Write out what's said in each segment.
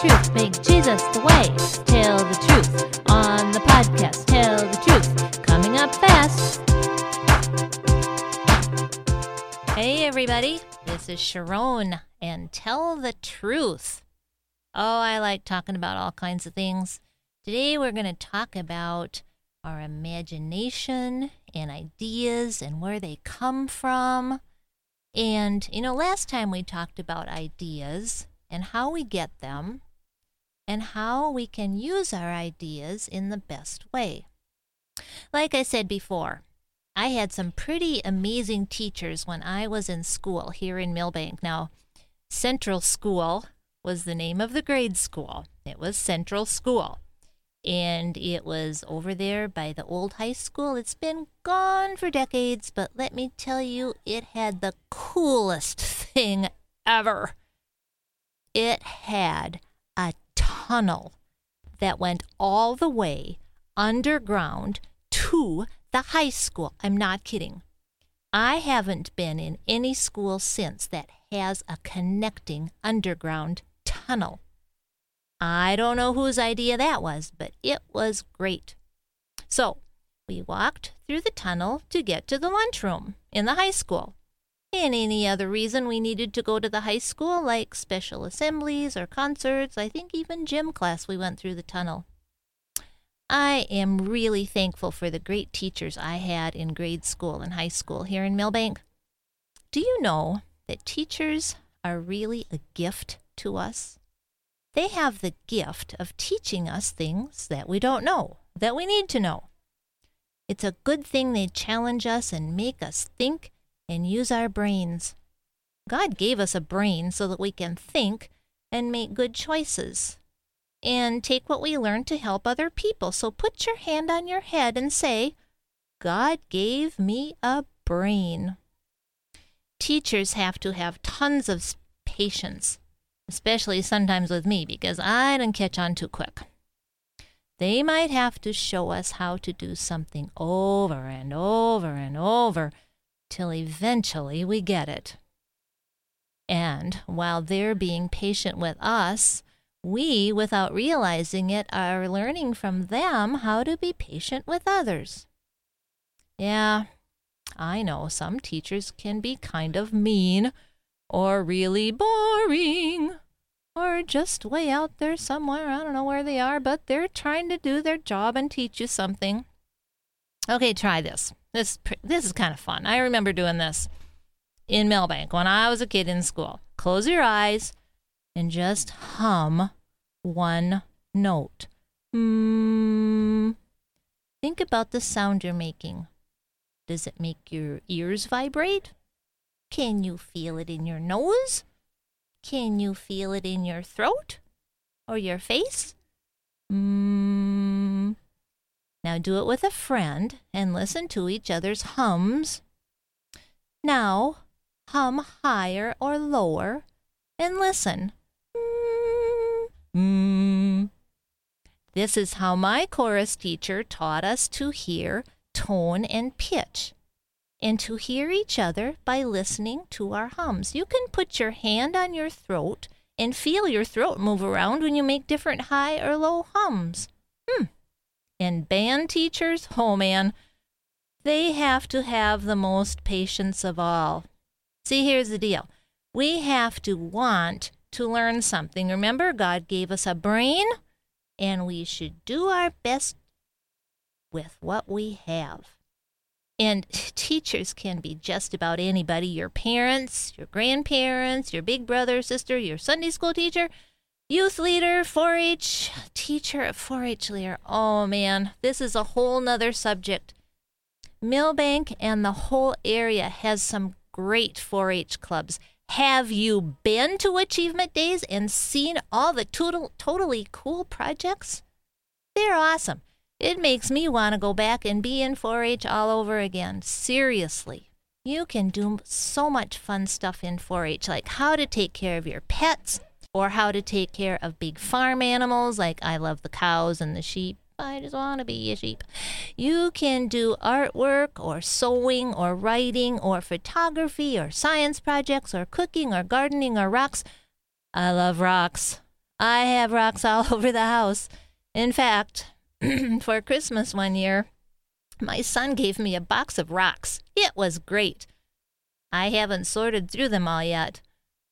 truth. Make Jesus the way. Tell the truth on the podcast. Tell the truth. Coming up fast. Hey, everybody. This is Sharon and Tell the Truth. Oh, I like talking about all kinds of things. Today we're going to talk about our imagination and ideas and where they come from. And, you know, last time we talked about ideas and how we get them and how we can use our ideas in the best way. Like I said before, I had some pretty amazing teachers when I was in school here in Milbank. Now, Central School was the name of the grade school. It was Central School and it was over there by the old high school. It's been gone for decades, but let me tell you, it had the coolest thing ever. It had a tunnel that went all the way underground to the high school. I'm not kidding. I haven't been in any school since that has a connecting underground tunnel. I don't know whose idea that was, but it was great. So we walked through the tunnel to get to the lunchroom in the high school. And any other reason we needed to go to the high school, like special assemblies or concerts, I think even gym class, we went through the tunnel. I am really thankful for the great teachers I had in grade school and high school here in Milbank. Do you know that teachers are really a gift to us? They have the gift of teaching us things that we don't know, that we need to know. It's a good thing they challenge us and make us think and use our brains. God gave us a brain so that we can think and make good choices and take what we learn to help other people. So put your hand on your head and say, God gave me a brain. Teachers have to have tons of patience especially sometimes with me because I don't catch on too quick. They might have to show us how to do something over and over and over till eventually we get it. And while they're being patient with us, we, without realizing it, are learning from them how to be patient with others. Yeah, I know some teachers can be kind of mean or really boring, or just way out there somewhere. I don't know where they are, but they're trying to do their job and teach you something. Okay, try this. This this is kind of fun. I remember doing this in Milbank when I was a kid in school. Close your eyes and just hum one note. Hmm. Think about the sound you're making. Does it make your ears vibrate? Can you feel it in your nose? Can you feel it in your throat or your face? Mm. Now do it with a friend and listen to each other's hums. Now hum higher or lower and listen. Mm. Mm. This is how my chorus teacher taught us to hear tone and pitch and to hear each other by listening to our hums. You can put your hand on your throat and feel your throat move around when you make different high or low hums. Hmm. And band teachers, oh man, they have to have the most patience of all. See, here's the deal we have to want to learn something. Remember, God gave us a brain, and we should do our best with what we have. And teachers can be just about anybody your parents, your grandparents, your big brother, sister, your Sunday school teacher, youth leader, 4 H teacher, 4 H leader. Oh man, this is a whole nother subject. Milbank and the whole area has some great 4 H clubs. Have you been to Achievement Days and seen all the total, totally cool projects? They're awesome. It makes me want to go back and be in 4 H all over again. Seriously. You can do so much fun stuff in 4 H, like how to take care of your pets or how to take care of big farm animals, like I love the cows and the sheep. I just want to be a sheep. You can do artwork or sewing or writing or photography or science projects or cooking or gardening or rocks. I love rocks. I have rocks all over the house. In fact, for Christmas one year, my son gave me a box of rocks. It was great. I haven't sorted through them all yet.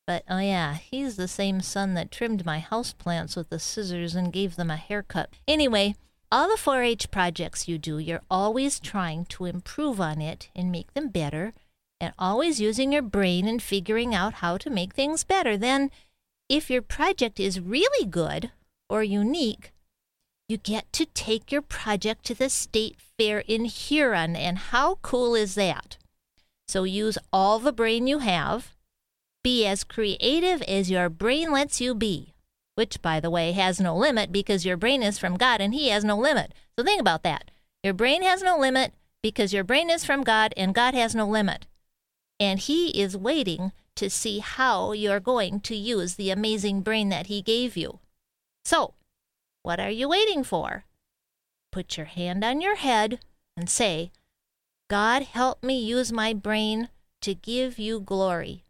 But oh yeah, he's the same son that trimmed my houseplants with the scissors and gave them a haircut. Anyway, all the 4 H projects you do, you're always trying to improve on it and make them better, and always using your brain and figuring out how to make things better. Then, if your project is really good or unique, you get to take your project to the state fair in Huron. And how cool is that? So use all the brain you have. Be as creative as your brain lets you be, which, by the way, has no limit because your brain is from God and He has no limit. So think about that. Your brain has no limit because your brain is from God and God has no limit. And He is waiting to see how you're going to use the amazing brain that He gave you. So, what are you waiting for? Put your hand on your head and say, God, help me use my brain to give you glory.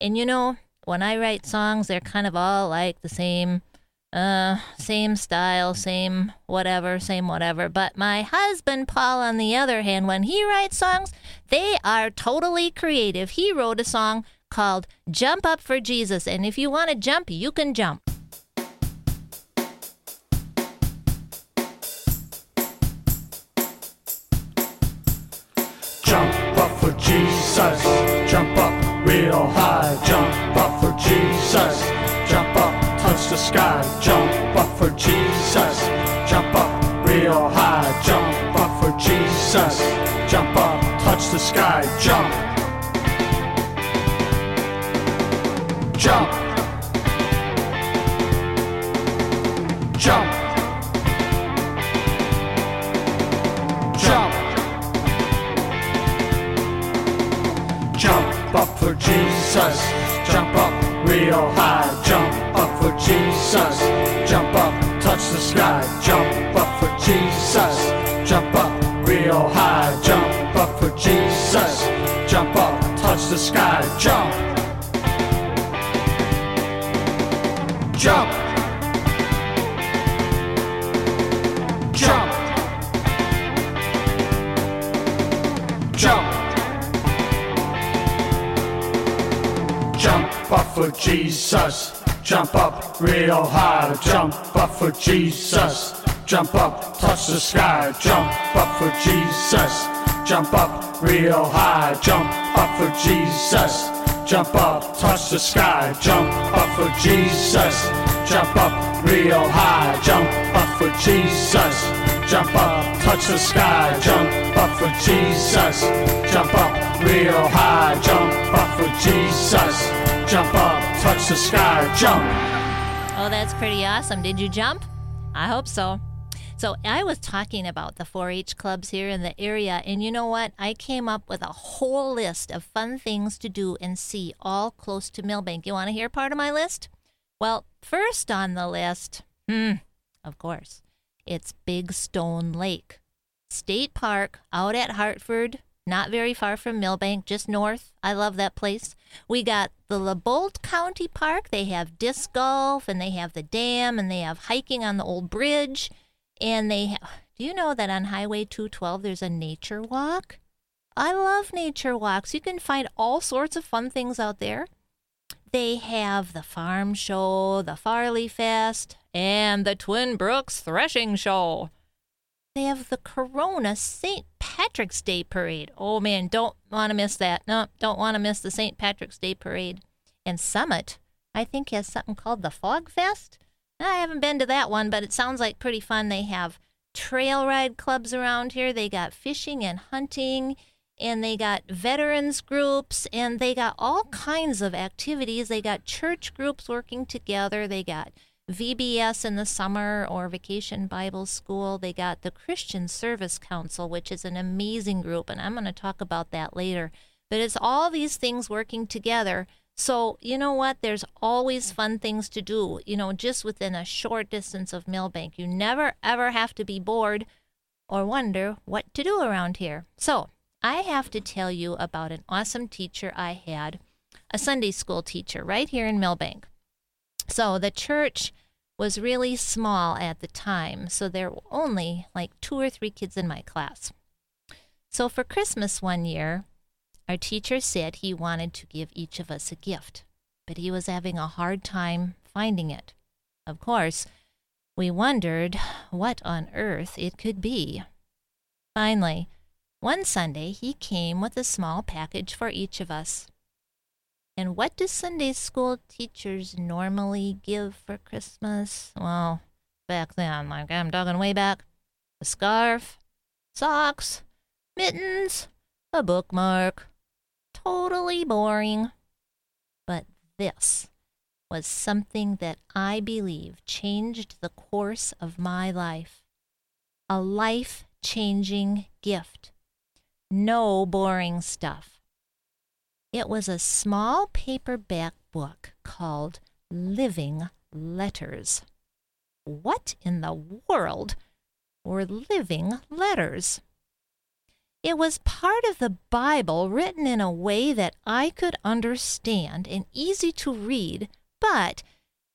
And you know, when I write songs, they're kind of all like the same, uh, same style, same whatever, same whatever. But my husband, Paul, on the other hand, when he writes songs, they are totally creative. He wrote a song called Jump Up for Jesus. And if you want to jump, you can jump. Jump up real high, jump up for Jesus. Jump up, touch the sky, jump up for Jesus. Jump up real high, jump up for Jesus. Jump up, touch the sky, jump. Jump. Jesus. Jump up real high. Jump up for Jesus. Jump up, touch the sky. Jump up for Jesus. Jump up real high. Jump up for Jesus. Jump up, touch the sky. Jump up for Jesus. Jump up real high. Jump up for Jesus. Jump up, touch the sky. Jump up for Jesus. Jump up real high. Jump up for Jesus. Jump up, touch the sky. Jump. Oh, that's pretty awesome. Did you jump? I hope so. So, I was talking about the 4 H clubs here in the area, and you know what? I came up with a whole list of fun things to do and see all close to Milbank. You want to hear part of my list? Well, first on the list, hmm, of course, it's Big Stone Lake. State Park out at Hartford, not very far from Milbank, just north. I love that place. We got the LeBolt County Park. They have disc golf and they have the dam and they have hiking on the old bridge. And they ha- do you know that on Highway 212 there's a nature walk? I love nature walks. You can find all sorts of fun things out there. They have the farm show, the Farley Fest, and the Twin Brooks Threshing Show. They have the Corona St. Patrick's Day Parade. Oh man, don't want to miss that. No, don't want to miss the St. Patrick's Day Parade. And Summit, I think, has something called the Fog Fest. I haven't been to that one, but it sounds like pretty fun. They have trail ride clubs around here. They got fishing and hunting, and they got veterans groups, and they got all kinds of activities. They got church groups working together. They got VBS in the summer or Vacation Bible School. They got the Christian Service Council, which is an amazing group, and I'm going to talk about that later. But it's all these things working together so, you know what? There's always fun things to do, you know, just within a short distance of Milbank. You never, ever have to be bored or wonder what to do around here. So, I have to tell you about an awesome teacher I had, a Sunday school teacher right here in Milbank. So, the church was really small at the time, so there were only like two or three kids in my class. So for Christmas one year, our teacher said he wanted to give each of us a gift, but he was having a hard time finding it. Of course, we wondered what on earth it could be. Finally, one Sunday he came with a small package for each of us. And what do Sunday school teachers normally give for Christmas? Well, back then, like I'm talking way back, a scarf, socks, mittens, a bookmark. Totally boring. But this was something that I believe changed the course of my life. A life changing gift. No boring stuff. It was a small paperback book called Living Letters. What in the world were living letters? It was part of the Bible written in a way that I could understand and easy to read, but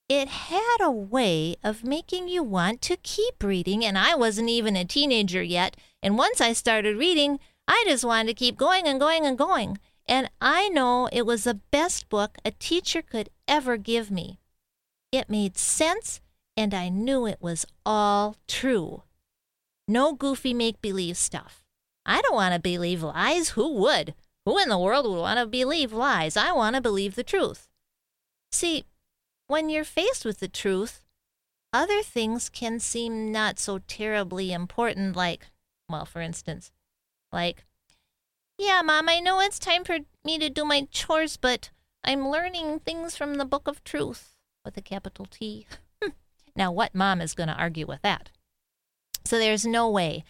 it had a way of making you want to keep reading, and I wasn't even a teenager yet. And once I started reading, I just wanted to keep going and going and going. And I know it was the best book a teacher could ever give me. It made sense, and I knew it was all true. No goofy make believe stuff. I don't want to believe lies. Who would? Who in the world would want to believe lies? I want to believe the truth. See, when you're faced with the truth, other things can seem not so terribly important, like, well, for instance, like, yeah, Mom, I know it's time for me to do my chores, but I'm learning things from the Book of Truth with a capital T. now, what mom is going to argue with that? So there's no way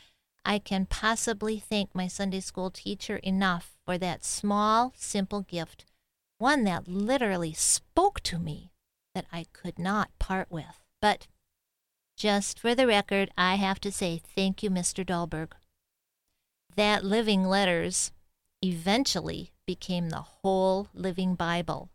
I can possibly thank my Sunday school teacher enough for that small, simple gift, one that literally spoke to me that I could not part with. But just for the record, I have to say thank you, Mr. Dahlberg. That living letters eventually became the whole living Bible,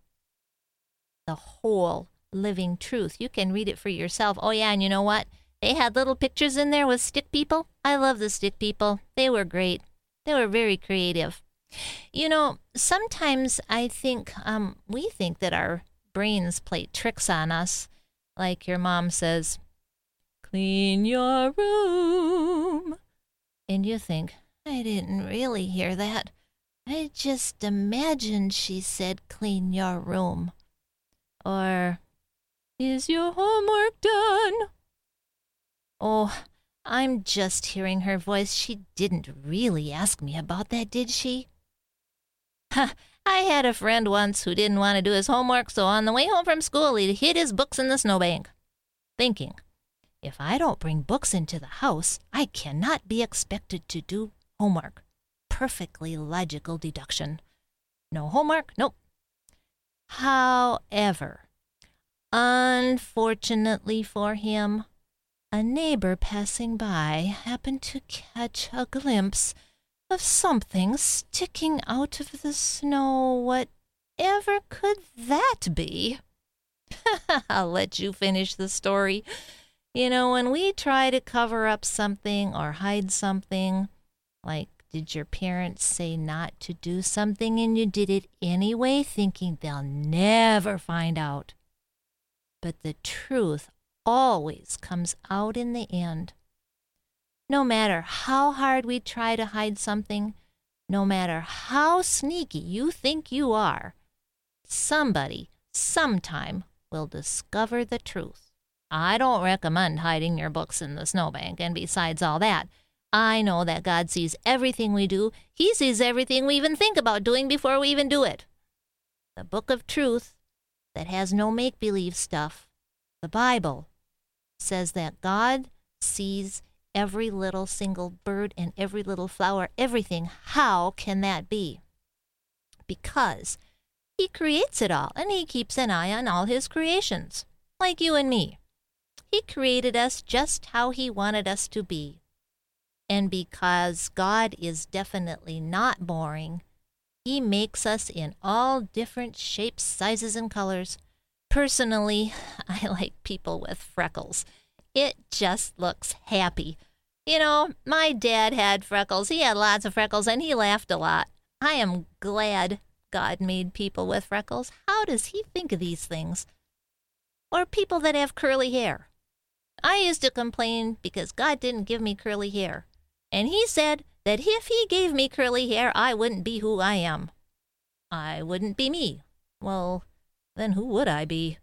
the whole living truth. You can read it for yourself. Oh, yeah, and you know what? They had little pictures in there with stick people. I love the stick people. They were great. They were very creative. You know, sometimes I think um, we think that our brains play tricks on us. Like your mom says, clean your room. And you think, I didn't really hear that. I just imagined she said, clean your room. Or, is your homework done? Oh, I'm just hearing her voice. She didn't really ask me about that, did she? Ha! I had a friend once who didn't want to do his homework, so on the way home from school, he hid his books in the snowbank, thinking, if I don't bring books into the house, I cannot be expected to do homework. Perfectly logical deduction. No homework? Nope. However, unfortunately for him, a neighbor passing by happened to catch a glimpse of something sticking out of the snow. Whatever could that be? I'll let you finish the story. You know, when we try to cover up something or hide something, like did your parents say not to do something and you did it anyway, thinking they'll never find out? But the truth always comes out in the end. No matter how hard we try to hide something, no matter how sneaky you think you are, somebody, sometime, will discover the truth. I don't recommend hiding your books in the snowbank, and besides all that, I know that God sees everything we do. He sees everything we even think about doing before we even do it. The book of truth that has no make believe stuff, the Bible, says that God sees every little single bird and every little flower, everything. How can that be? Because He creates it all and He keeps an eye on all His creations, like you and me. He created us just how He wanted us to be. And because God is definitely not boring, He makes us in all different shapes, sizes, and colors Personally, I like people with freckles. It just looks happy. You know, my dad had freckles. He had lots of freckles and he laughed a lot. I am glad God made people with freckles. How does he think of these things? Or people that have curly hair. I used to complain because God didn't give me curly hair. And he said that if he gave me curly hair, I wouldn't be who I am. I wouldn't be me. Well, then who would I be?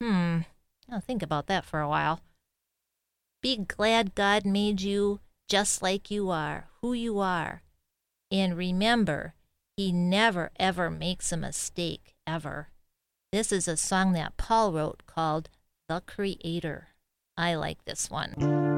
Hmm, I'll think about that for a while. Be glad God made you just like you are, who you are. And remember, He never ever makes a mistake, ever. This is a song that Paul wrote called The Creator. I like this one.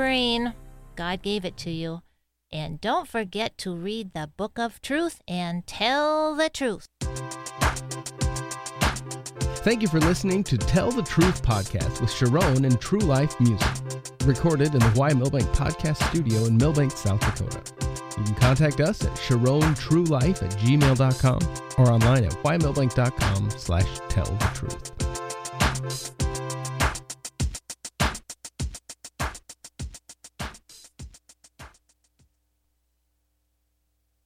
Brain. God gave it to you. And don't forget to read the Book of Truth and tell the truth. Thank you for listening to Tell the Truth podcast with Sharon and True Life Music, recorded in the Y Milbank Podcast Studio in Milbank, South Dakota. You can contact us at sharontruelife at gmail.com or online at ymilbank.com slash tell the truth.